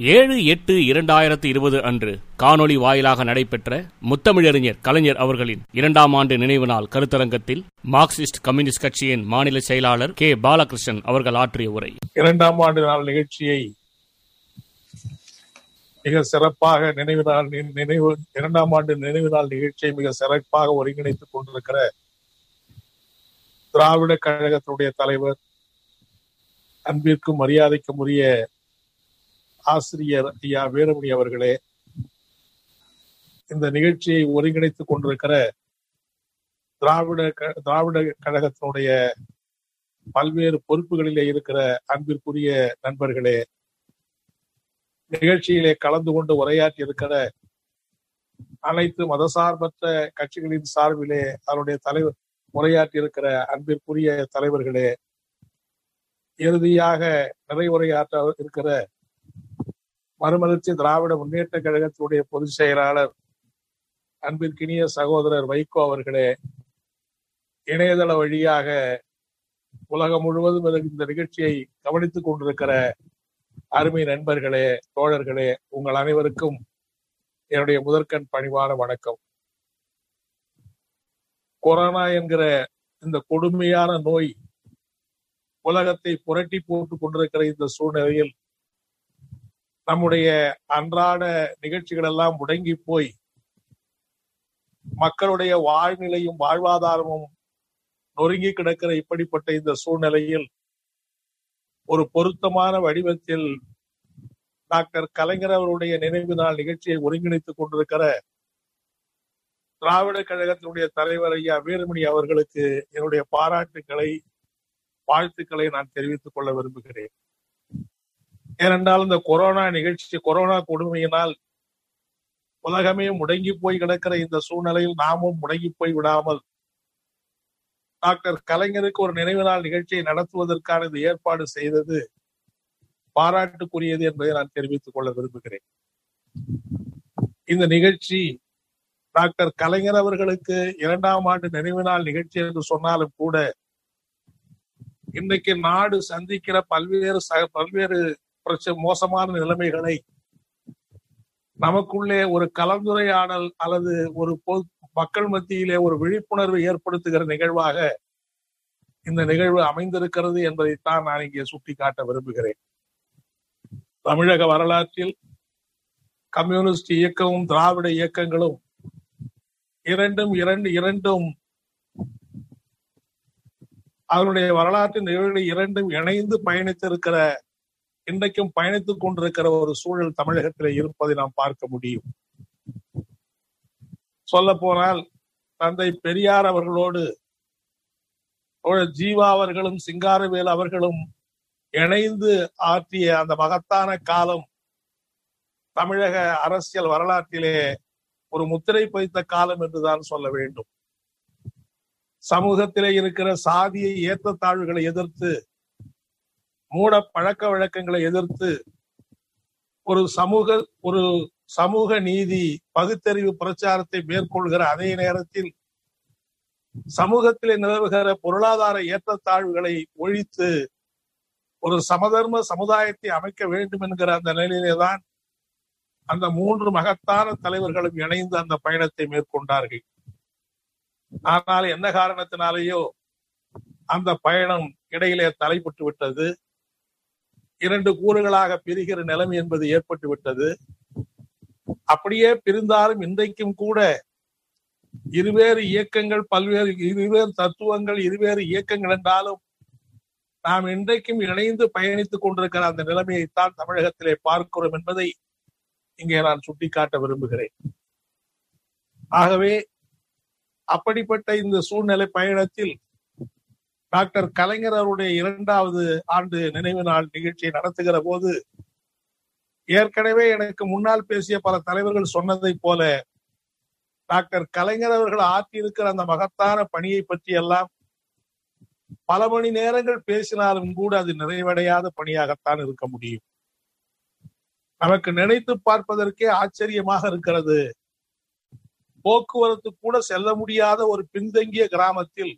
ஏழு எட்டு இரண்டாயிரத்தி இருபது அன்று காணொளி வாயிலாக நடைபெற்ற முத்தமிழறிஞர் கலைஞர் அவர்களின் இரண்டாம் ஆண்டு நினைவு நாள் கருத்தரங்கத்தில் மார்க்சிஸ்ட் கம்யூனிஸ்ட் கட்சியின் மாநில செயலாளர் கே. பாலகிருஷ்ணன் அவர்கள் ஆற்றிய உரை. இரண்டாம் ஆண்டு நாள் நிகழ்ச்சியை மிக சிறப்பாக நினைவு நாள் நினைவு இரண்டாம் ஆண்டு நினைவு நாள் நிகழ்ச்சியை மிக சிறப்பாக ஒருங்கிணைத்துக் கொண்டிருக்கிற திராவிட கழகத்தினுடைய தலைவர் அன்பிற்கும் மரியாதைக்கும் உரிய ஆசிரியர் ஐயா வேலுமணி அவர்களே இந்த நிகழ்ச்சியை ஒருங்கிணைத்துக் கொண்டிருக்கிற திராவிட க- திராவிட கழகத்தினுடைய பல்வேறு பொறுப்புகளிலே இருக்கிற அன்பிற்குரிய நண்பர்களே நிகழ்ச்சியிலே கலந்து கொண்டு உரையாற்றி இருக்கிற அனைத்து மதசார்பற்ற கட்சிகளின் சார்பிலே அவருடைய தலைவர் உரையாற்றி இருக்கிற அன்பிற்குரிய தலைவர்களே இறுதியாக நிறைவுரையாற்ற இருக்கிற மறுமலர்ச்சி திராவிட முன்னேற்ற கழகத்தினுடைய பொதுச் செயலாளர் அன்பிற்கினிய சகோதரர் வைகோ அவர்களே இணையதள வழியாக உலகம் முழுவதும் இந்த நிகழ்ச்சியை கவனித்துக் கொண்டிருக்கிற அருமை நண்பர்களே தோழர்களே உங்கள் அனைவருக்கும் என்னுடைய முதற்கண் பணிவான வணக்கம். கொரோனா என்கிற இந்த கொடுமையான நோய் உலகத்தை புரட்டி போட்டுக் கொண்டிருக்கிற இந்த சூழ்நிலையில் நம்முடைய அன்றாட நிகழ்ச்சிகள் எல்லாம் முடங்கி போய் மக்களுடைய வாழ்நிலையும் வாழ்வாதாரமும் நொறுங்கி கிடக்கிற இப்படிப்பட்ட இந்த சூழ்நிலையில் ஒரு பொருத்தமான வடிவத்தில் டாக்டர் கலைஞர் அவருடைய நினைவு நாள் நிகழ்ச்சியை ஒருங்கிணைத்துக் கொண்டிருக்கிற திராவிட கழகத்தினுடைய தலைவர் ஐயா வீரமணி அவர்களுக்கு என்னுடைய பாராட்டுக்களை வாழ்த்துக்களை நான் தெரிவித்துக் கொள்ள விரும்புகிறேன். ஏனென்றால் இந்த கொரோனா நிகழ்ச்சி கொரோனா கொடுமையினால் உலகமே முடங்கி போய் கிடக்கிற இந்த சூழ்நிலையில் நாமும் முடங்கி போய் விடாமல் டாக்டர் கலைஞருக்கு ஒரு நினைவு நாள் நிகழ்ச்சியை நடத்துவதற்கான இந்த ஏற்பாடு செய்தது பாராட்டுக்குரியது என்பதை நான் தெரிவித்துக் கொள்ள விரும்புகிறேன். இந்த நிகழ்ச்சி டாக்டர் கலைஞர் அவர்களுக்கு இரண்டாம் ஆண்டு நினைவு நாள் நிகழ்ச்சி என்று சொன்னாலும் கூட இன்னைக்கு நாடு சந்திக்கிற பல்வேறு பல்வேறு பிரச்ச மோசமான நிலைமைகளை நமக்குள்ளே ஒரு கலந்துரையாடல் அல்லது ஒரு பொது- மக்கள் மத்தியிலே ஒரு விழிப்புணர்வு ஏற்படுத்துகிற நிகழ்வாக இந்த நிகழ்வு அமைந்திருக்கிறது என்பதைத்தான் நான் இங்கே சுட்டிக்காட்ட விரும்புகிறேன். தமிழக வரலாற்றில் கம்யூனிஸ்ட் இயக்கமும் திராவிட இயக்கங்களும் இரண்டும் இரண்டு இரண்டும் அதனுடைய வரலாற்று நிகழ்வுகளை இரண்டும் இணைந்து பயணித்திருக்கிற இன்றைக்கும் பயணித்துக் கொண்டிருக்கிற ஒரு சூழல் தமிழகத்திலே இருப்பதை நாம் பார்க்க முடியும். சொல்ல போனால் தந்தை பெரியார் அவர்களோடு ஜீவா அவர்களும் சிங்காரவேல் அவர்களும் இணைந்து ஆற்றிய அந்த மகத்தான காலம் தமிழக அரசியல் வரலாற்றிலே ஒரு முத்திரை பதித்த காலம் என்றுதான் சொல்ல வேண்டும். சமூகத்திலே இருக்கிற சாதிய ஏற்றத்தாழ்வுகளை எதிர்த்து மூட பழக்க வழக்கங்களை எதிர்த்து ஒரு சமூக ஒரு சமூக நீதி பகுத்தறிவு பிரச்சாரத்தை மேற்கொள்கிற அதே நேரத்தில் சமூகத்திலே நிலவுகிற பொருளாதார ஏற்றத்தாழ்வுகளை ஒழித்து ஒரு சமதர்ம சமுதாயத்தை அமைக்க வேண்டும் என்கிற அந்த நிலையிலேதான் அந்த மூன்று மகத்தான தலைவர்களும் இணைந்து அந்த பயணத்தை மேற்கொண்டார்கள். ஆனால் என்ன காரணத்தினாலேயோ அந்த பயணம் இடையிலே தலைப்பட்டு விட்டது இரண்டு கூறுகளாக பிரிகிற நிலைமை என்பது ஏற்பட்டு விட்டது. அப்படியே பிரிந்தாலும் இன்றைக்கும் கூட இருவேறு இயக்கங்கள் பல்வேறு இருவேறு தத்துவங்கள் இருவேறு இயக்கங்கள் என்றாலும் நாம் இன்றைக்கும் இணைந்து பயணித்துக் கொண்டிருக்கிற அந்த நிலைமையைத்தான் தமிழகத்திலே பார்க்கிறோம் என்பதை இங்கே நான் சுட்டிக்காட்ட விரும்புகிறேன். ஆகவே அப்படிப்பட்ட இந்த சூழ்நிலை பயணத்தில் டாக்டர் கலைஞர் அவருடைய இரண்டாவது ஆண்டு நினைவு நாள் நிகழ்ச்சியை நடத்துகிற போது ஏற்கனவே எனக்கு முன்னால் பேசிய பல தலைவர்கள் சொன்னதை போல டாக்டர் கலைஞர் அவர்கள் ஆற்றியிருக்கிற அந்த மகத்தான பணியை பற்றி எல்லாம் பல மணி நேரங்கள் பேசினாலும் கூட அது நிறைவடையாத பணியாகத்தான் இருக்க முடியும். நமக்கு நினைத்து பார்ப்பதற்கே ஆச்சரியமாக இருக்கிறது. போக்குவரத்து கூட செல்ல முடியாத ஒரு பின்தங்கிய கிராமத்தில்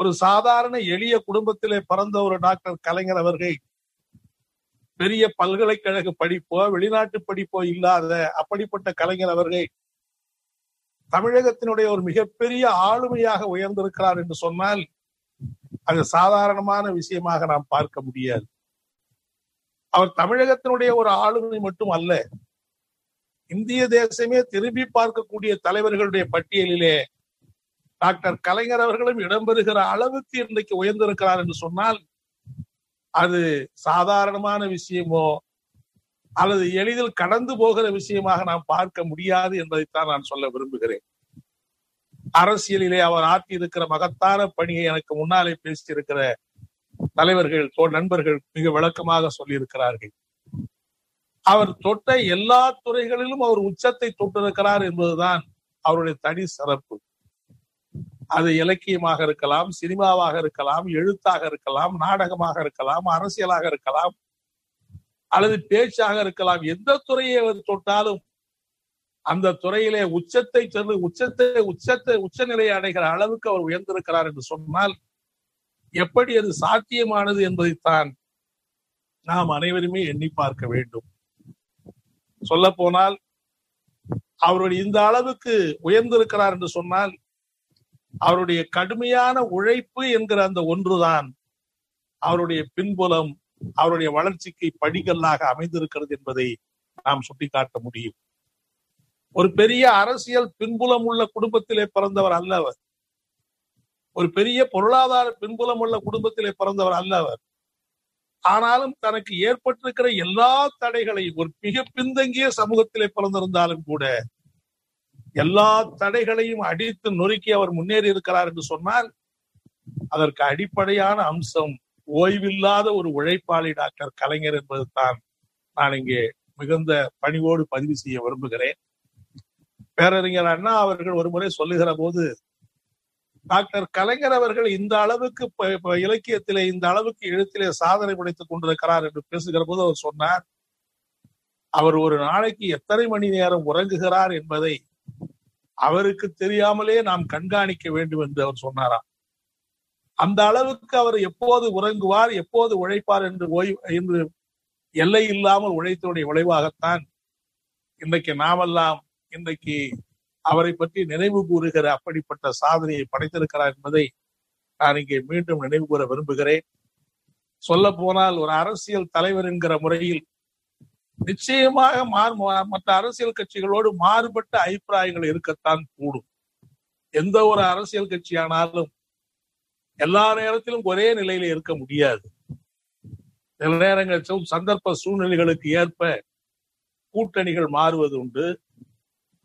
ஒரு சாதாரண எளிய குடும்பத்திலே பிறந்த ஒரு டாக்டர் கலைஞர் அவர்கள் பெரிய பல்கலைக்கழக படிப்போ வெளிநாட்டு படிப்போ இல்லாத அப்படிப்பட்ட கலைஞர் அவர்கள் தமிழகத்தினுடைய ஒரு மிகப்பெரிய ஆளுமையாக உயர்ந்திருக்கிறார் என்று சொன்னால் அது சாதாரணமான விஷயமாக நாம் பார்க்க முடியாது. அவர் தமிழகத்தினுடைய ஒரு ஆளுமை மட்டும் அல்ல இந்திய தேசமே திரும்பி பார்க்கக்கூடிய தலைவர்களுடைய பட்டியலிலே டாக்டர் கலைஞர் அவர்களும் இடம்பெறுகிற அளவுக்கு இன்றைக்கு உயர்ந்திருக்கிறார் என்று சொன்னால் அது சாதாரணமான விஷயமோ அல்லது எளிதில் கடந்து போகிற விஷயமாக நாம் பார்க்க முடியாது என்பதைத்தான் நான் சொல்ல விரும்புகிறேன். அரசியலிலே அவர் ஆற்றியிருக்கிற மகத்தான பணியை எனக்கு முன்னாலே பேசியிருக்கிற தலைவர்கள் நண்பர்கள் மிக விளக்கமாக சொல்லியிருக்கிறார்கள். அவர் தொட்ட எல்லா துறைகளிலும் அவர் உச்சத்தை தொட்டிருக்கிறார் என்பதுதான் அவருடைய தனி சிறப்பு. அது இலக்கியமாக இருக்கலாம் சினிமாவாக இருக்கலாம் எழுத்தாக இருக்கலாம் நாடகமாக இருக்கலாம் அரசியலாக இருக்கலாம் அல்லது பேச்சாக இருக்கலாம். எந்த துறையை அவர் தொட்டாலும் அந்த துறையிலே உச்சத்தை சென்று உச்சத்தை உச்சத்தை உச்சநிலையை அடைகிற அளவுக்கு அவர் உயர்ந்திருக்கிறார் என்று சொன்னால் எப்படி அது சாத்தியமானது என்பதைத்தான் நாம் அனைவருமே எண்ணி பார்க்க வேண்டும். சொல்ல போனால் அவருடைய இந்த அளவுக்கு உயர்ந்திருக்கிறார் என்று சொன்னால் அவருடைய கடுமையான உழைப்பு என்கிற அந்த ஒன்றுதான் அவருடைய பின்புலம் அவருடைய வளர்ச்சிக்கு படிகல்லாக அமைந்திருக்கிறது என்பதை நாம் சுட்டிக்காட்ட முடியும். ஒரு பெரிய அரசியல் பின்புலம் உள்ள குடும்பத்திலே பிறந்தவர் அல்லவர். ஒரு பெரிய பொருளாதார பின்புலம் உள்ள குடும்பத்திலே பிறந்தவர் அல்லவர். ஆனாலும் தனக்கு ஏற்பட்டிருக்கிற எல்லா தடைகளையும் ஒரு மிக பின்தங்கிய சமூகத்திலே பிறந்திருந்தாலும் கூட எல்லா தடைகளையும் அடித்து நொறுக்கி அவர் முன்னேறி இருக்கிறார் என்று சொன்னால் அதற்கு அடிப்படையான அம்சம் ஓய்வில்லாத ஒரு உழைப்பாளி டாக்டர் கலைஞர் என்பதுதான் நான் இங்கே மிகுந்த பணிவோடு பதிவு செய்ய விரும்புகிறேன். பேரறிஞர் அண்ணா அவர்கள் ஒரு முறை சொல்லுகிற போது டாக்டர் கலைஞர் அவர்கள் இந்த அளவுக்கு இலக்கியத்திலே இந்த அளவுக்கு எழுத்திலே சாதனை படைத்துக் கொண்டிருக்கிறார் என்று பேசுகிற போது அவர் சொன்னார் அவர் ஒரு நாளைக்கு எத்தனை மணி நேரம் உறங்குகிறார் என்பதை அவருக்கு தெரியாமலே நாம் கண்காணிக்க வேண்டும் என்று அவர் சொன்னாராம். அந்த அளவுக்கு அவர் எப்போது உறங்குவார் எப்போது உழைப்பார் என்று ஓய்வு என்று எல்லை இல்லாமல் உழைத்தனுடைய விளைவாகத்தான் இன்றைக்கு நாமெல்லாம் இன்றைக்கு அவரை பற்றி நினைவு கூறுகிற அப்படிப்பட்ட சாதனையை படைத்திருக்கிறார் என்பதை நான் இங்கே மீண்டும் நினைவு கூற விரும்புகிறேன். சொல்ல போனால் ஒரு அரசியல் தலைவர் என்கிற முறையில் நிச்சயமாக மற்ற அரசியல் கட்சிகளோடு மாறுபட்ட அபிப்பிராயங்கள் இருக்கத்தான் கூடும். எந்த ஒரு அரசியல் கட்சியானாலும் எல்லா நேரத்திலும் ஒரே நிலையில இருக்க முடியாது. சில நேரங்கள் சந்தர்ப்ப சூழ்நிலைகளுக்கு ஏற்ப கூட்டணிகள் மாறுவது உண்டு.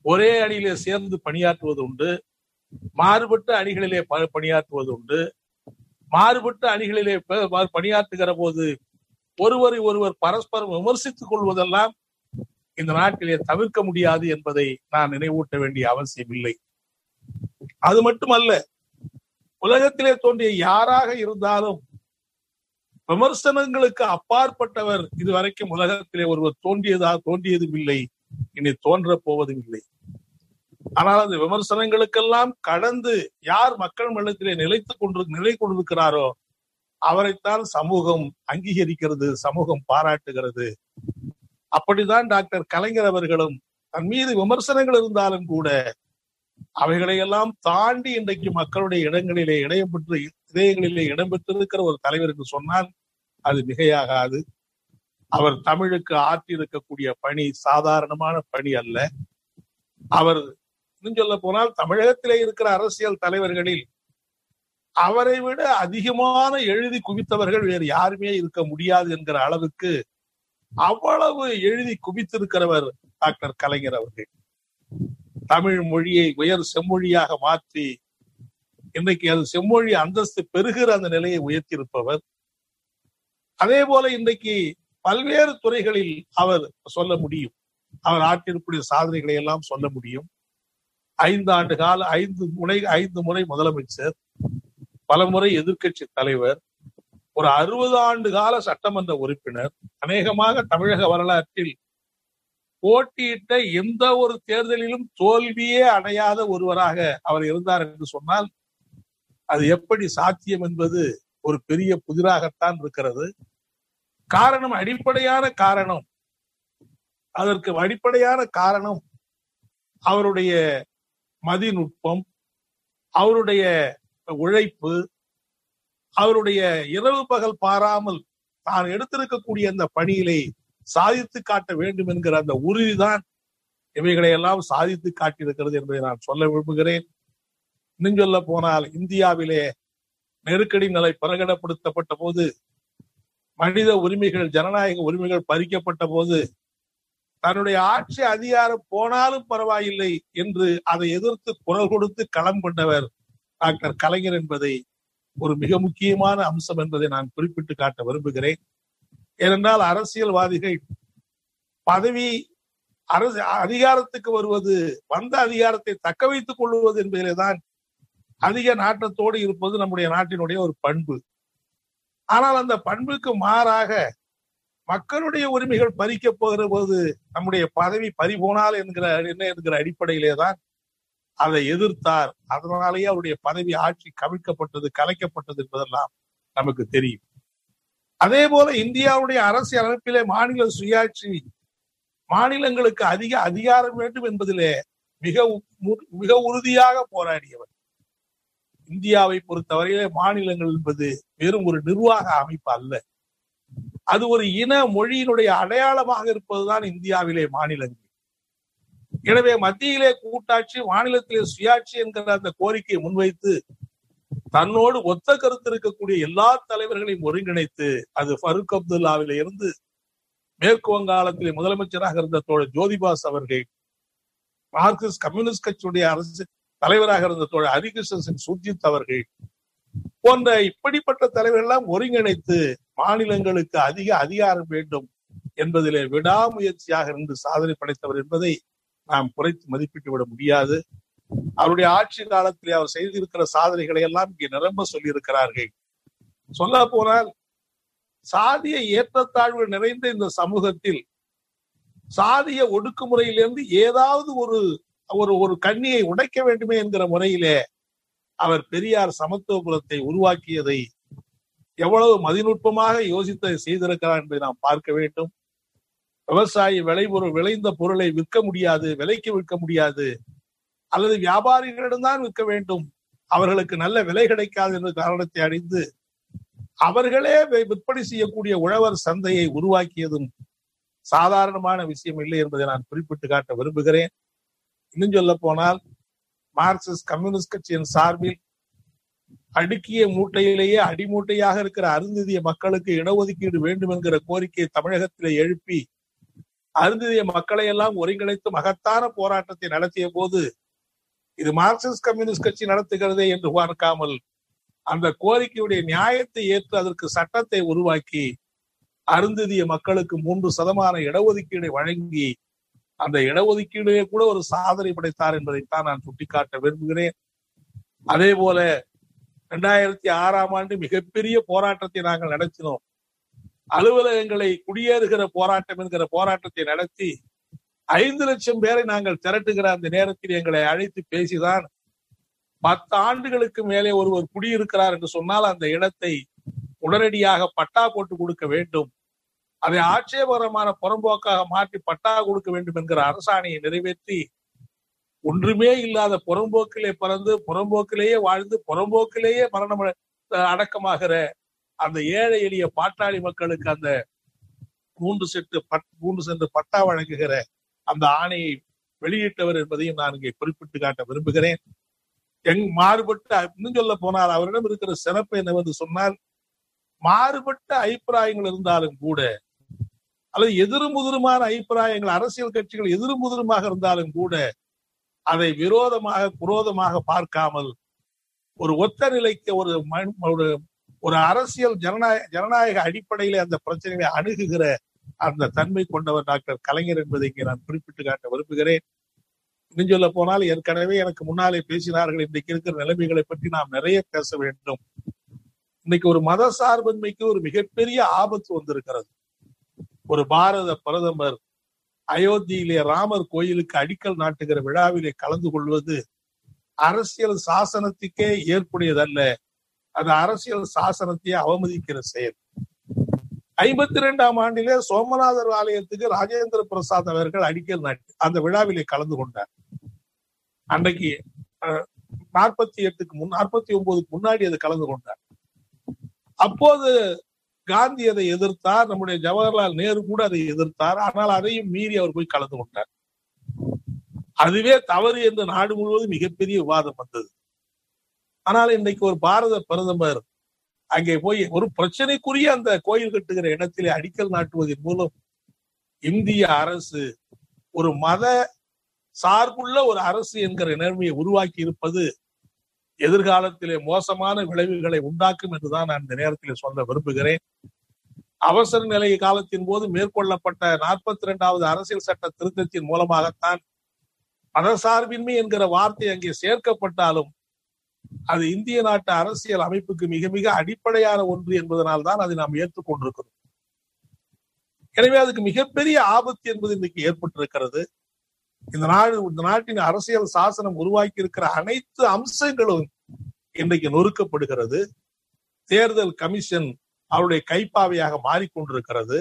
ஒரே அணியிலே சேர்ந்து பணியாற்றுவது உண்டு. மாறுபட்ட அணிகளிலே பணியாற்றுவது உண்டு. மாறுபட்ட அணிகளிலே பணியாற்றுகிற போது ஒருவரை ஒருவர் பரஸ்பரம் விமர்சித்துக் கொள்வதெல்லாம் இந்த நாட்டிலே தவிர்க்க முடியாது என்பதை நான் நினைவூட்ட வேண்டிய அவசியம் இல்லை. அது மட்டுமல்ல உலகத்திலே தோன்றிய யாராக இருந்தாலும் விமர்சனங்களுக்கு அப்பாற்பட்டவர் இதுவரைக்கும் உலகத்திலே ஒருவர் தோன்றியதா தோன்றியதும் இல்லை இனி தோன்ற போவதும் இல்லை ஆனால் அந்த விமர்சனங்களுக்கெல்லாம் கடந்து யார் மக்கள் மன்றத்திலே நிலைத்துக் கொண்டு நிலை கொண்டிருக்கிறாரோ அவரைத்தான் சமூகம் அங்கீகரிக்கிறது சமூகம் பாராட்டுகிறது. அப்படிதான் டாக்டர் கலைஞர் அவர்களும் தன் மீது விமர்சனங்கள் இருந்தாலும் கூட அவைகளை எல்லாம் தாண்டி இன்றைக்கு மக்களுடைய இடங்களிலே இடம்பெற்று இதயங்களிலே இடம்பெற்றிருக்கிற ஒரு தலைவர் என்று சொன்னால் அது மிகையாகாது. அவர் தமிழுக்கு ஆற்றியிருக்கக்கூடிய பணி சாதாரணமான பணி அல்ல. அவர் இன்னும் சொல்ல போனால் தமிழகத்திலே இருக்கிற அரசியல் தலைவர்களில் அவரை விட அதிகமான எழுதி குவித்தவர்கள் வேறு யாருமே இருக்க முடியாது என்கிற அளவுக்கு அவ்வளவு எழுதி குவித்திருக்கிறவர் டாக்டர் கலைஞர் அவர்கள். தமிழ் மொழியை உயர் செம்மொழியாக மாற்றி இன்றைக்கு அது செம்மொழி அந்தஸ்து பெறுகிற அந்த நிலையை உயர்த்தியிருப்பவர். அதே போல இன்றைக்கு பல்வேறு துறைகளில் அவர் சொல்ல முடியும். அவர் ஆற்றிருக்கூடிய சாதனைகளை எல்லாம் சொல்ல முடியும். ஐந்து ஆண்டு கால ஐந்து முறை ஐந்து முறை முதலமைச்சர். பலமுறை எதிர்கட்சி தலைவர் ஒரு அறுபது ஆண்டு கால சட்டமன்ற உறுப்பினர் அநேகமாக தமிழக வரலாற்றில் போட்டியிட்ட எந்த ஒரு தேர்தலிலும் தோல்வியே அடையாத ஒருவராக அவர் இருந்தார் என்று சொன்னால் அது எப்படி சாத்தியம் என்பது ஒரு பெரிய புதிராகத்தான் இருக்கிறது. காரணம் அடிப்படையான காரணம். அதற்கு அடிப்படையான காரணம் அவருடைய மதிநுட்பம் அவருடைய உழைப்பு அவருடைய இரவு பகல் பாராமல் தான் எடுத்திருக்கக்கூடிய அந்த பணியிலே சாதித்து காட்ட வேண்டும் என்கிற அந்த உறுதிதான் இவைகளை எல்லாம் சாதித்து காட்டியிருக்கிறது என்பதை நான் சொல்ல விரும்புகிறேன். இன்னும் சொல்ல போனால் இந்தியாவிலே நெருக்கடி நிலை பிரகடப்படுத்தப்பட்ட போது மனித உரிமைகள் ஜனநாயக உரிமைகள் பறிக்கப்பட்ட போது தன்னுடைய ஆட்சி அதிகாரம் போனாலும் பரவாயில்லை என்று அதை எதிர்த்து குரல் கொடுத்து களம் கொண்டவர் டாக்டர் கலைஞர் என்பதை ஒரு மிக முக்கியமான அம்சம் என்பதை நான் குறிப்பிட்டு காட்ட விரும்புகிறேன். ஏனென்றால் அரசியல்வாதிகள் பதவி அரசு அதிகாரத்துக்கு வருவது வந்த அதிகாரத்தை தக்க வைத்துக் கொள்வது என்பதிலே தான் அதிக நாட்டத்தோடு இருப்பது நம்முடைய நாட்டினுடைய ஒரு பண்பு. ஆனால் அந்த பண்புக்கு மாறாக மக்களுடைய உரிமைகள் பறிக்க போகிற போது நம்முடைய பதவி பறிபோனால் என்கிற என்ன என்கிற அடிப்படையிலே தான் அதை எதிர்த்தார். அதனாலேயே அவருடைய பதவி ஆட்சி கவிழ்க்கப்பட்டது கலைக்கப்பட்டது என்பதெல்லாம் நமக்கு தெரியும். அதே போல இந்தியாவுடைய அரசியல் அமைப்பிலே மாநில சுயாட்சி மாநிலங்களுக்கு அதிக அதிகாரம் வேண்டும் என்பதிலே மிக மிக உறுதியாக போராடியவர். இந்தியாவை பொறுத்தவரையிலே மாநிலங்கள் என்பது வெறும் ஒரு நிர்வாக அமைப்பு அல்ல. அது ஒரு இன மொழியினுடைய அடையாளமாக இருப்பதுதான் இந்தியாவிலே மாநிலங்கள். எனவே மத்தியிலே கூட்டாட்சி மாநிலத்திலே சுயாட்சி என்கிற அந்த கோரிக்கையை முன்வைத்து தன்னோடு ஒத்த கருத்து இருக்கக்கூடிய எல்லா தலைவர்களையும் ஒருங்கிணைத்து அது ஃபருக் அப்துல்லாவில இருந்து மேற்கு வங்காளத்திலே முதலமைச்சராக இருந்த தோழர் ஜோதிபாஸ் அவர்கள் மார்க்சிஸ்ட் கம்யூனிஸ்ட் கட்சியுடைய அரசு தலைவராக இருந்த தோழர் ஹரிகிருஷ்ணன் சிங் சுர்ஜித் அவர்கள் போன்ற இப்படிப்பட்ட தலைவர்கள் எல்லாம் ஒருங்கிணைத்து மாநிலங்களுக்கு அதிக அதிகாரம் வேண்டும் என்பதிலே விடாமுயற்சியாக இருந்து சாதனை படைத்தவர் என்பதை நாம் குறைத்து மதிப்பிட்டு விட முடியாது. அவருடைய ஆட்சி காலத்திலே அவர் செய்திருக்கிற சாதனைகளை எல்லாம் இங்கே நிரம்ப சொல்லி இருக்கிறார்கள் சொல்ல போனால் சாதிய ஏற்றத்தாழ்வு நிறைந்த இந்த சமூகத்தில் சாதிய ஒடுக்குமுறையிலிருந்து ஏதாவது ஒரு ஒரு ஒரு கண்ணியை உடைக்க வேண்டுமே என்கிற முறையிலே அவர் பெரியார் சமத்துவபுரத்தை உருவாக்கியதை எவ்வளவு மதிநுட்பமாக யோசித்ததை செய்திருக்கிறார் என்பதை நாம் பார்க்க வேண்டும். விவசாயி விளைபொருள் விளைந்த பொருளை விற்க முடியாது விலைக்கு விற்க முடியாது. அல்லது வியாபாரிகளிடம்தான் விற்க வேண்டும். அவர்களுக்கு நல்ல விலை கிடைக்காது என்ற காரணத்தை அறிந்து அவர்களே விற்பனை செய்யக்கூடிய உழவர் சந்தையை உருவாக்கியதும் சாதாரணமான விஷயம் இல்லை என்பதை நான் குறிப்பிட்டு காட்ட விரும்புகிறேன். இன்னும் சொல்ல போனால் மார்க்சிஸ்ட் கம்யூனிஸ்ட் கட்சியின் சார்பில் அடுக்கிய மூட்டையிலேயே அடிமூட்டையாக இருக்கிற அருந்ததிய மக்களுக்கு இடஒதுக்கீடு வேண்டும் என்கிற கோரிக்கையை தமிழகத்திலே எழுப்பி அருந்ததிய மக்களை எல்லாம் ஒருங்கிணைத்து மகத்தான போராட்டத்தை நடத்திய போது இது மார்க்சிஸ்ட் கம்யூனிஸ்ட் கட்சி நடத்துகிறதே என்று பார்க்காமல் அந்த கோரிக்கையுடைய நியாயத்தை ஏற்று அதற்கு சட்டத்தை உருவாக்கி அருந்ததிய மக்களுக்கு மூன்று சதமான இடஒதுக்கீடை வழங்கி அந்த இடஒதுக்கீடுவே கூட ஒரு சாதனை படைத்தார் என்பதைத்தான் நான் சுட்டிக்காட்ட விரும்புகிறேன். அதே போல இரண்டாயிரத்தி ஆறாம் ஆண்டு மிகப்பெரிய போராட்டத்தை நாங்கள் நடத்தினோம். அலுவலகங்களை குடியேறுகிற போராட்டம் என்கிற போராட்டத்தை நடத்தி ஐந்து லட்சம் பேரை நாங்கள் திரட்டுகிற அந்த நேரத்தில் எங்களை அழைத்து பேசிதான் பத்து ஆண்டுகளுக்கு மேலே ஒருவர் குடியிருக்கிறார் என்று சொன்னால் அந்த இடத்தை உடனடியாக பட்டா போட்டு கொடுக்க வேண்டும். அதை ஆட்சேபகரமான புறம்போக்காக மாற்றி பட்டா கொடுக்க வேண்டும் என்கிற அரசாணையை நிறைவேற்றி ஒன்றுமே இல்லாத புறம்போக்கிலே பிறந்து புறம்போக்கிலேயே வாழ்ந்து புறம்போக்கிலேயே மரணம் அடக்கமாகிற அந்த ஏழை எளிய பாட்டாளி மக்களுக்கு அந்த மூன்று செட்டு மூன்று சென்று பட்டா வழங்குகிற அந்த ஆணையை வெளியிட்டவர் என்பதையும் நான் இங்கே குறிப்பிட்டு காட்ட விரும்புகிறேன். எங் மாறுபட்டு இன்னும் சொல்ல போனால் அவரிடம் இருக்கிற சிறப்பு என்னவென்று சொன்னால் மாறுபட்ட அபிப்பிராயங்கள் இருந்தாலும் கூட அல்லது எதிருமுதிருமான அபிப்பிராயங்கள் அரசியல் கட்சிகள் எதிருமுதிருமாக இருந்தாலும் கூட அதை விரோதமாக குரோதமாக பார்க்காமல் ஒரு ஒத்த நிலைக்கு ஒரு ஒரு அரசியல் ஜனநாயக ஜனநாயக அடிப்படையில அந்த பிரச்சனையை அணுகுகிற அந்த தன்மை கொண்டவர் டாக்டர் கலைஞர் என்பதை இங்கே நான் குறிப்பிட்டு காட்ட விரும்புகிறேன். இன்னும் சொல்ல போனால் ஏற்கனவே எனக்கு முன்னாலே பேசினார்கள் இன்றைக்கு இருக்கிற நிலைமைகளை பற்றி நாம் நிறைய பேச வேண்டும். இன்னைக்கு ஒரு மத சார்பின்மைக்கு ஒரு மிகப்பெரிய ஆபத்து வந்திருக்கிறது. ஒரு பாரத பிரதமர் அயோத்தியிலே ராமர் கோயிலுக்கு அடிக்கல் நாட்டுகிற விழாவிலே கலந்து கொள்வது அரசியல் சாசனத்துக்கே ஏற்புடையதல்ல. அது அரசியல் சாசனத்தையே அவமதிக்கிற செயல். ஐம்பத்தி ரெண்டாம் ஆண்டிலே சோமநாதர் ஆலயத்துக்கு ராஜேந்திர பிரசாத் அவர்கள் அடிக்கல் நாட்டு அந்த விழாவிலே கலந்து கொண்டார். அன்றைக்கு நாற்பத்தி எட்டுக்கு முன் நாற்பத்தி ஒன்பதுக்கு முன்னாடி அது கலந்து கொண்டார். அப்போது காந்தி அதை எதிர்த்தார் நம்முடைய ஜவஹர்லால் நேரு கூட அதை எதிர்த்தார் ஆனால் அதையும் மீறி அவர் போய் கலந்து கொண்டார். அதுவே தவறு என்று நாடு முழுவதும் மிகப்பெரிய விவாதம் வந்தது. ஆனால் இன்னைக்கு ஒரு பாரத பிரதமர் அங்கே போய் ஒரு பிரச்சனைக்குரிய அந்த கோயில் கட்டுகிற இடத்திலே அடிக்கல் நாட்டுவதன் மூலம் இந்திய அரசு ஒரு மத சார்புள்ள ஒரு அரசு என்கிற நிலைமையை உருவாக்கி இருப்பது எதிர்காலத்திலே மோசமான விளைவுகளை உண்டாக்கும் என்றுதான் நான் இந்த நேரத்தில் சொல்ல விரும்புகிறேன். அவசர நிலை காலத்தின் போது மேற்கொள்ளப்பட்ட நாற்பத்தி இரண்டாவது அரசியல் சட்ட திருத்தத்தின் மூலமாகத்தான் மதசார்பின்மை என்கிற வார்த்தை அங்கே சேர்க்கப்பட்டாலும் அது இந்திய நாட்டு அரசியல் அமைப்புக்கு மிக மிக அடிப்படையான ஒன்று என்பதனால் தான் அதை நாம் ஏற்றுக்கொண்டிருக்கிறோம். எனவே அதுக்கு மிகப்பெரிய ஆபத்து என்பது இன்னைக்கு ஏற்பட்டிருக்கிறது. இந்த நாடு இந்த நாட்டின் அரசியல் சாசனம் உருவாக்கி இருக்கிற அனைத்து அம்சங்களும் இன்றைக்கு நொறுக்கப்படுகிறது. தேர்தல் கமிஷன் அவருடைய கைப்பாவையாக மாறிக்கொண்டிருக்கிறது.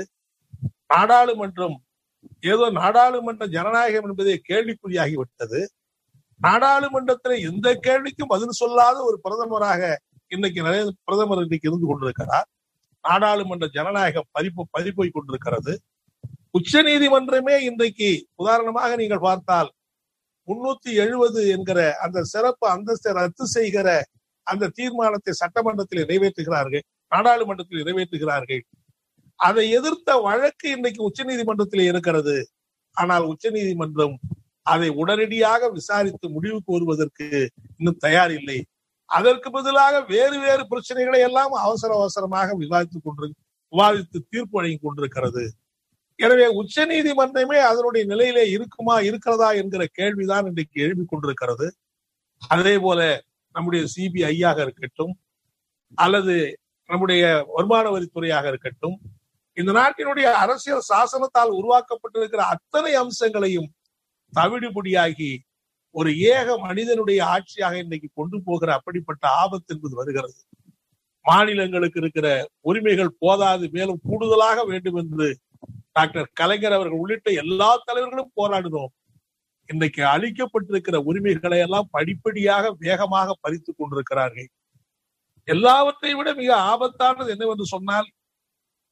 நாடாளுமன்றம் ஏதோ நாடாளுமன்ற ஜனநாயகம் என்பதே கேள்விக்குறியாகிவிட்டது. நாடாளுமன்றத்துல எந்த கேள்விக்கும் பதில் சொல்லாத ஒரு பிரதமராக இன்னைக்கு நிறைய பிரதமர் இன்னைக்கு இருந்து கொண்டிருக்கிறார். நாடாளுமன்ற ஜனநாயகம் பதிப்பு பதிப்போய் கொண்டிருக்கிறது. உச்ச நீதிமன்றமே இன்றைக்கு உதாரணமாக நீங்கள் பார்த்தால் முன்னூத்தி எழுபது என்கிற அந்த சிறப்பு அந்தஸ்தை ரத்து செய்கிற அந்த தீர்மானத்தை சட்டமன்றத்தில் நிறைவேற்றுகிறார்கள் நாடாளுமன்றத்தில் நிறைவேற்றுகிறார்கள். அதை எதிர்த்த வழக்கு இன்னைக்கு உச்ச நீதிமன்றத்தில் இருக்கிறது. ஆனால் உச்ச நீதிமன்றம் அதை உடனடியாக விசாரித்து முடிவுக்கு வருவதற்கு இன்னும் தயார் இல்லை அதற்கு பதிலாக வேறு வேறு பிரச்சனைகளை எல்லாம் அவசர அவசரமாக விவாதித்துக் கொண்டு விவாதித்து தீர்ப்பு வழங்கி கொண்டிருக்கிறது. எனவே உச்ச நீதிமன்றமே அதனுடைய நிலையிலே இருக்குமா இருக்கிறதா என்கிற கேள்விதான் இன்றைக்கு எழுப்பிக் கொண்டிருக்கிறது. அதே போல நம்முடைய சிபிஐயாக இருக்கட்டும் அல்லது நம்முடைய வருமான வரித்துறையாக இருக்கட்டும் இந்த நாட்டினுடைய அரசியல் சாசனத்தால் உருவாக்கப்பட்டிருக்கிற அத்தனை அம்சங்களையும் தவிடுபடியாகி ஒரு ஏக மனிதனுடைய ஆட்சியாக இன்னைக்கு கொண்டு போகிற அப்படிப்பட்ட ஆபத்து என்பது வருகிறது. மாநிலங்களுக்கு இருக்கிற உரிமைகள் போதாது மேலும் கூடுதலாக வேண்டும் என்று டாக்டர் கலைஞர் அவர்கள் உள்ளிட்ட எல்லா தலைவர்களும் போராடினோம் இன்றைக்கு அளிக்கப்பட்டிருக்கிற உரிமைகளை எல்லாம் படிப்படியாக வேகமாக பறித்து கொண்டிருக்கிறார்கள். எல்லாவற்றை விட மிக ஆபத்தானது என்னவென்று சொன்னால்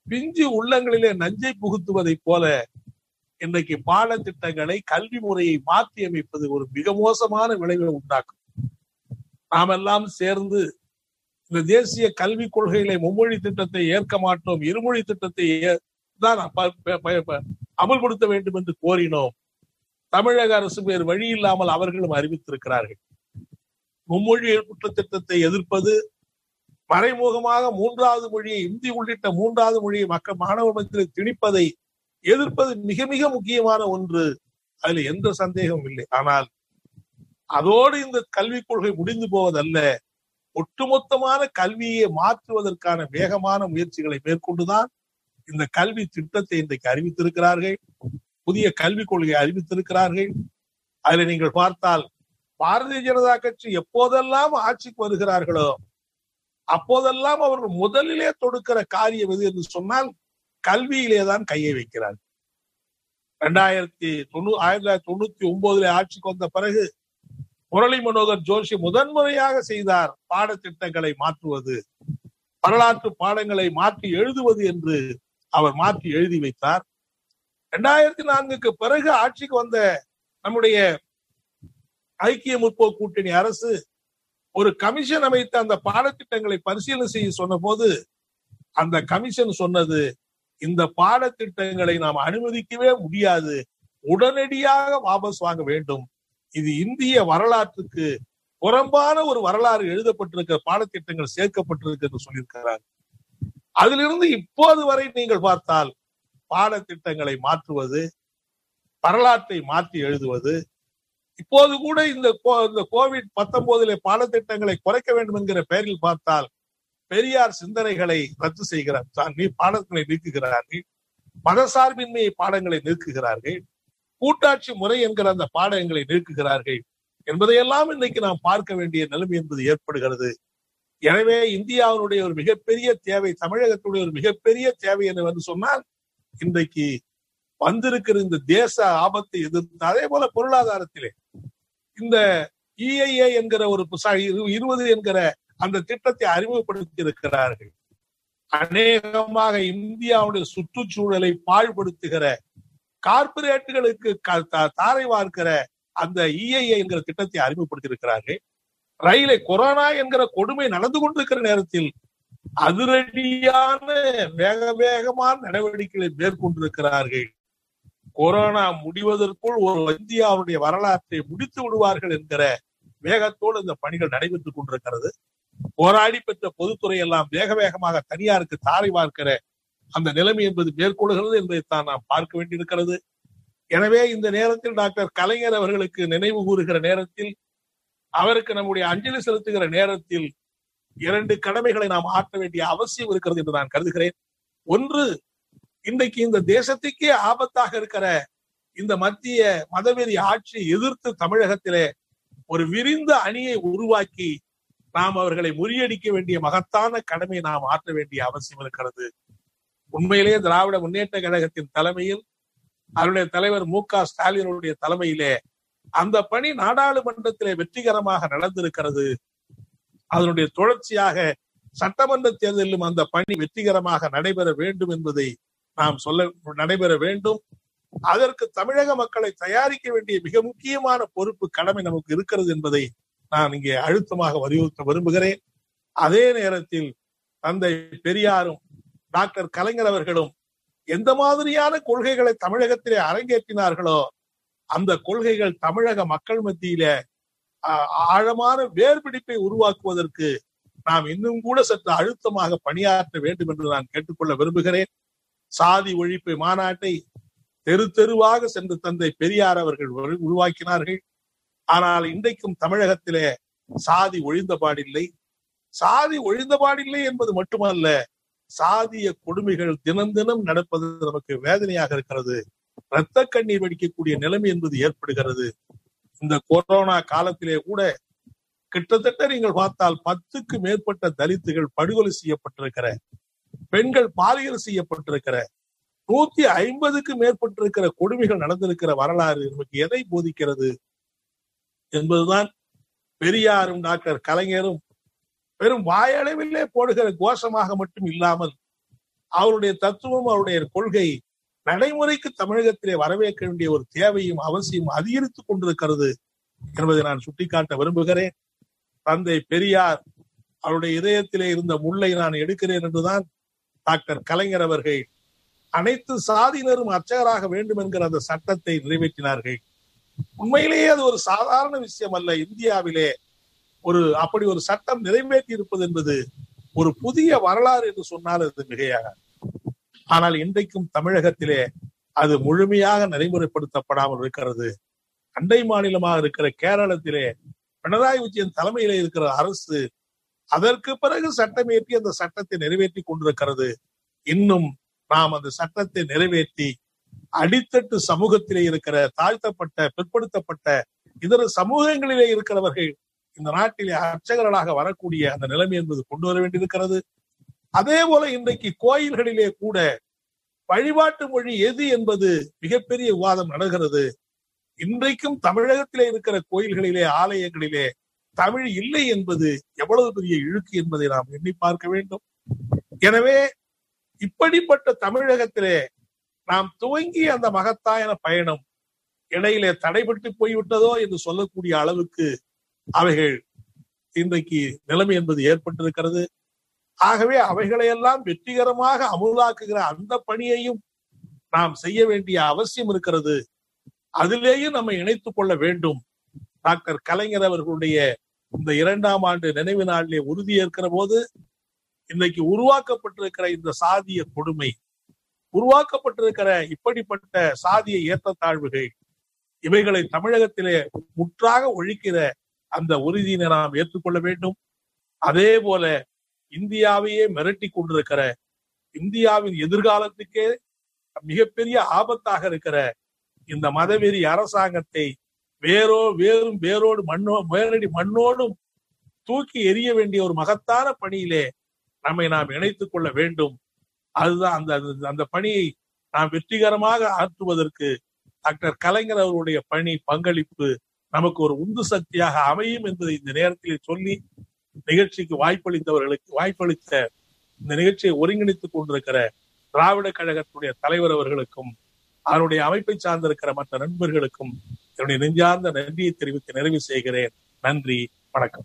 பிஞ்சு உள்ளங்களிலே நஞ்சை புகுத்துவதைப் போல இன்றைக்கு பாடத்திட்டங்களை கல்வி முறையை மாற்றி அமைப்பது ஒரு மிக மோசமான விளைவை உண்டாக்கும். நாம் எல்லாம் சேர்ந்து இந்த தேசிய கல்விக் கொள்கைகளை மும்மொழி திட்டத்தை ஏற்க மாட்டோம் இருமொழி திட்டத்தை தான் அமல்படுத்த வேண்டும் என்று கோரினோம். தமிழக அரசு வேறு வழி இல்லாமல் அவர்களும் அறிவித்திருக்கிறார்கள். மும்மொழி திட்டத்தை எதிர்ப்பது மறைமுகமாக மூன்றாவது மொழியை இந்தி உள்ளிட்ட மூன்றாவது மொழியை மக்கள் மாணவ மத்தியில் திணிப்பதை எதிர்ப்பது மிக மிக முக்கியமான ஒன்று. அதுல எந்த சந்தேகமும் இல்லை. ஆனால் அதோடு இந்த கல்விக் கொள்கை முடிந்து போவதல்ல ஒட்டுமொத்தமான கல்வியை மாற்றுவதற்கான வேகமான முயற்சிகளை மேற்கொண்டுதான் இந்த கல்வி திட்டத்தை இன்றைக்கு அறிவித்திருக்கிறார்கள். புதிய கல்விக் கொள்கையை அறிவித்திருக்கிறார்கள். அதில் நீங்கள் பார்த்தால் பாரதிய ஜனதா கட்சி எப்போதெல்லாம் ஆட்சிக்கு வருகிறார்களோ அப்போதெல்லாம் அவர்கள் முதலிலே தொடுக்கிற காரியம் எது என்று சொன்னால் கல்வியிலே தான் கையை வைக்கிறார். ரெண்டாயிரத்தி தொண்ணூ ஆயிரத்தி தொள்ளாயிரத்தி தொண்ணூத்தி ஒன்பதுல ஆட்சிக்கு வந்த பிறகு முரளி மனோகர் ஜோஷி முதன்முறையாக செய்தார் பாடத்திட்டங்களை மாற்றுவது. வரலாற்று பாடங்களை மாற்றி எழுதுவது என்று அவர் மாற்றி எழுதி வைத்தார். இரண்டாயிரத்தி நான்குக்கு பிறகு ஆட்சிக்கு வந்த நம்முடைய ஐக்கிய முற்போக்கு கூட்டணி அரசு ஒரு கமிஷன் அமைத்து அந்த பாடத்திட்டங்களை பரிசீலனை செய்ய சொன்ன போது அந்த கமிஷன் சொன்னது இந்த பாடத்திட்டங்களை நாம் அனுமதிக்கவே முடியாது. உடனடியாக வாபஸ் வாங்க வேண்டும். இது இந்திய வரலாற்றுக்கு புறம்பான ஒரு வரலாறு எழுதப்பட்டிருக்கிற பாடத்திட்டங்கள் சேர்க்கப்பட்டிருக்கு என்று சொல்லியிருக்கிறார் அதிலிருந்து இப்போது வரை நீங்கள் பார்த்தால் பாடத்திட்டங்களை மாற்றுவது வரலாற்றை மாற்றி எழுதுவது இப்போது கூட இந்த இந்த கோவிட் பத்தொன்பதுல பாடத்திட்டங்களை குறைக்க வேண்டும் என்கிற பெயரில் பார்த்தால் பெரியார் சிந்தனைகளை ரத்து செய்கிறார். நீ பாடங்களை நீக்குகிறார்கள் மதசார்பின்மையை பாடங்களை நீக்குகிறார்கள். கூட்டாட்சி முறை என்கிற அந்த பாடங்களை நீக்குகிறார்கள். என்பதையெல்லாம் இன்னைக்கு நாம் பார்க்க வேண்டிய நிலைமை என்பது ஏற்படுகிறது. எனவே இந்தியாவினுடைய ஒரு மிகப்பெரிய தேவை தமிழகத்துடைய ஒரு மிகப்பெரிய தேவை என்று வந்து சொன்னால் இன்றைக்கு வந்திருக்கிற இந்த தேச ஆபத்தை எதிர்த்து அதே போல பொருளாதாரத்திலே இந்த இஐஏ என்கிற ஒரு இருபது என்கிற அந்த திட்டத்தை அறிமுகப்படுத்தி இருக்கிறார்கள் அநேகமாக இந்தியாவுடைய சுற்றுச்சூழலை பாழ்படுத்துகிற கார்பரேட்டுகளுக்கு தாரை வார்க்கிற அந்த இஐஏ என்கிற திட்டத்தை அறிமுகப்படுத்தி இருக்கிறார்கள் ரயிலை கொரோனா என்கிற கொடுமை நடந்து கொண்டிருக்கிற நேரத்தில் அதிரடியான வேக வேகமான நடவடிக்கைகளை மேற்கொண்டிருக்கிறார்கள். கொரோனா முடிவதற்குள் ஒரு இந்தியாவுடைய வரலாற்றை முடித்து விடுவார்கள் என்கிற வேகத்தோடு இந்த பணிகள் நடைபெற்றுக் கொண்டிருக்கிறது. போராடி பெற்ற பொதுத்துறை எல்லாம் வேக வேகமாக தனியாருக்கு தாரை பார்க்கிற அந்த நிலைமை என்பது மேற்கொள்கிறது என்பதைத்தான் நாம் பார்க்க வேண்டியிருக்கிறது. எனவே இந்த நேரத்தில் டாக்டர் கலைஞர் அவர்களுக்கு நினைவு கூறுகிற நேரத்தில் அவருக்கு நம்முடைய அஞ்சலி செலுத்துகிற நேரத்தில் இரண்டு கடமைகளை நாம் ஆற்ற வேண்டிய அவசியம் இருக்கிறது என்று நான் கருதுகிறேன். ஒன்று இன்றைக்கு இந்த தேசத்துக்கே ஆபத்தாக இருக்கிற இந்த மத்திய மதவெறி ஆட்சியை எதிர்த்து தமிழகத்திலே ஒரு விரிந்த அணியை உருவாக்கி நாம் அவர்களை முறியடிக்க வேண்டிய மகத்தான கடமை நாம் ஆற்ற வேண்டிய அவசியம் இருக்கிறது. உண்மையிலேயே திராவிட முன்னேற்ற கழகத்தின் தலைமையில் அவருடைய தலைவர் மு க ஸ்டாலினுடைய தலைமையிலே அந்த பணி நாடாளுமன்றத்திலே வெற்றிகரமாக நடந்திருக்கிறது. அதனுடைய தொடர்ச்சியாக சட்டமன்ற தேர்தலிலும் அந்த பணி வெற்றிகரமாக நடைபெற வேண்டும் என்பதை நாம் சொல்ல நடைபெற வேண்டும். அதற்கு தமிழக மக்களை தயாரிக்க வேண்டிய மிக முக்கியமான பொறுப்பு கடமை நமக்கு இருக்கிறது என்பதை நான் இங்கே அழுத்தமாக வலியுறுத்த விரும்புகிறேன். அதே நேரத்தில் தந்தை பெரியாரும் டாக்டர் கலைஞர் அவர்களும் எந்த மாதிரியான கொள்கைகளை தமிழகத்திலே அரங்கேற்றினார்களோ அந்த கொள்கைகள் தமிழக மக்கள் மத்தியில ஆழமான வேர்பிடிப்பை உருவாக்குவதற்கு நாம் இன்னும் கூட சற்று அழுத்தமாக பணியாற்ற வேண்டும் என்று நான் கேட்டுக்கொள்ள விரும்புகிறேன். சாதி ஒழிப்பு மாநாட்டை தெரு தெருவாக சென்று தந்தை பெரியார் அவர்கள் உருவாக்கினார்கள். ஆனால் இன்றைக்கும் தமிழகத்திலே சாதி ஒழிந்தபாடில்லை. சாதி ஒழிந்தபாடில்லை என்பது மட்டுமல்ல சாதிய கொடுமைகள் தினம் தினம் நடப்பது நமக்கு வேதனையாக இருக்கிறது. இரத்த கண்ணீர் வடிக்கக்கூடிய நிலைமை என்பது ஏற்படுகிறது. இந்த கொரோனா காலத்திலே கூட கிட்டத்தட்ட நீங்கள் பார்த்தால் பத்துக்கு மேற்பட்ட தலித்துகள் படுகொலை செய்யப்பட்டிருக்கிற பெண்கள் பாலியல் செய்யப்பட்டிருக்கிற நூத்தி ஐம்பதுக்கு மேற்பட்டிருக்கிற கொடுமைகள் நடந்திருக்கிற வரலாறு நமக்கு எதை போதிக்கிறது? என்பதுதான் பெரியாரும் டாக்டர் கலைஞரும் வெறும் வாயளவிலே போடுகிற கோஷமாக மட்டும் இல்லாமல் அவருடைய தத்துவம் அவருடைய கொள்கை நடைமுறைக்கு தமிழகத்திலே வரவேற்க வேண்டிய ஒரு தேவையும் அவசியம் அதிகரித்துக் கொண்டிருக்கிறது என்பதை நான் சுட்டிக்காட்ட விரும்புகிறேன். தந்தை பெரியார் அவருடைய இதயத்திலே இருந்த முல்லை நான் எடுக்கிறேன் என்றுதான் டாக்டர் கலைஞர் அவர்கள் அனைத்து சாதியினரும் அர்ச்சகராக வேண்டும் என்கிற அந்த சட்டத்தை நிறைவேற்றினார்கள். உண்மையிலேயே அது ஒரு சாதாரண விஷயம் அல்ல. இந்தியாவிலே ஒரு அப்படி ஒரு சட்டம் நிறைவேற்றி இருப்பது என்பது ஒரு புதிய வரலாறு என்று சொன்னால் அது மிகையாக. ஆனால் இன்றைக்கும் தமிழகத்திலே அது முழுமையாக நடைமுறைப்படுத்தப்படாமல் இருக்கிறது. அண்டை மாநிலமாக இருக்கிற கேரளத்திலே பினராயி விஜயன் தலைமையிலே இருக்கிற அரசு அதற்கு பிறகு சட்டம் ஏற்றி அந்த சட்டத்தை நிறைவேற்றி கொண்டிருக்கிறது. இன்னும் நாம் அந்த சட்டத்தை நிறைவேற்றி அடித்தட்டு சமூகத்திலே இருக்கிற தாழ்த்தப்பட்ட பிற்படுத்தப்பட்ட இதர சமூகங்களிலே இருக்கிறவர்கள் இந்த நாட்டிலே அர்ச்சகர்களாக வரக்கூடிய அந்த நிலைமை என்பது கொண்டு வர வேண்டியிருக்கிறது. அதே போல இன்றைக்கு கோயில்களிலே கூட வழிபாட்டு மொழி எது என்பது மிகப்பெரிய விவாதம் நடக்கிறது இன்றைக்கும் தமிழகத்திலே இருக்கிற கோயில்களிலே ஆலயங்களிலே தமிழ் இல்லை என்பது எவ்வளவு பெரிய இழுக்கு என்பதை நாம் எண்ணி பார்க்க வேண்டும். எனவே இப்படிப்பட்ட தமிழகத்திலே நாம் துவங்கிய அந்த மகத்தாயன பயணம் இடையிலே தடைபட்டு போய்விட்டதோ என்று சொல்லக்கூடிய அளவுக்கு அவைகள் இன்றைக்கு நிலைமை என்பது ஏற்பட்டிருக்கிறது. ஆகவே அவைகளையெல்லாம் வெற்றிகரமாக அமுலாக்குகிற அந்த பணியையும் நாம் செய்ய வேண்டிய அவசியம் இருக்கிறது. அதிலேயும் நம்ம இணைத்துக் கொள்ள வேண்டும். டாக்டர் கலைஞர் அவர்களுடைய இந்த இரண்டாம் ஆண்டு நினைவு நாளிலே உறுதியேற்கிற போது இன்னைக்கு உருவாக்கப்பட்டிருக்கிற இந்த சாதிய கொடுமை உருவாக்கப்பட்டிருக்கிற இப்படிப்பட்ட சாதிய ஏற்றத்தாழ்வுகள் இவைகளை தமிழகத்திலே முற்றாக ஒழிக்கிற அந்த உறுதியினை நாம் ஏற்றுக்கொள்ள வேண்டும். அதே போல இந்தியாவையே மிரட்டி கொண்டிருக்கிற இந்தியாவின் எதிர்காலத்துக்கே மிகப்பெரிய ஆபத்தாக இருக்கிற இந்த மதவெறி அரசாங்கத்தை வேறோ வேறும் வேரோடு மண்ணோ மேலடி மண்ணோடும் தூக்கி எறிய வேண்டிய ஒரு மகத்தான பணியிலே நம்மை நாம் இணைத்துக் கொள்ள வேண்டும். அதுதான் அந்த அந்த- பணியை நாம் வெற்றிகரமாக ஆற்றுவதற்கு டாக்டர் கலைஞர் அவருடைய பணி பங்களிப்பு நமக்கு ஒரு உந்து சக்தியாக அமையும் என்பதை இந்த நேரத்தில் சொல்லி நிகழ்ச்சிக்கு வாய்ப்பளித்தவர்களுக்கு வாய்ப்பளித்த இந்த நிகழ்ச்சியை ஒருங்கிணைத்துக் கொண்டிருக்கிற திராவிட கழகத்துடைய தலைவர் அவர்களுக்கும் அதனுடைய அமைப்பை சார்ந்திருக்கிற மற்ற நண்பர்களுக்கும் என்னுடைய நெஞ்சார்ந்த நன்றியை தெரிவித்து நிறைவு செய்கிறேன். நன்றி வணக்கம்.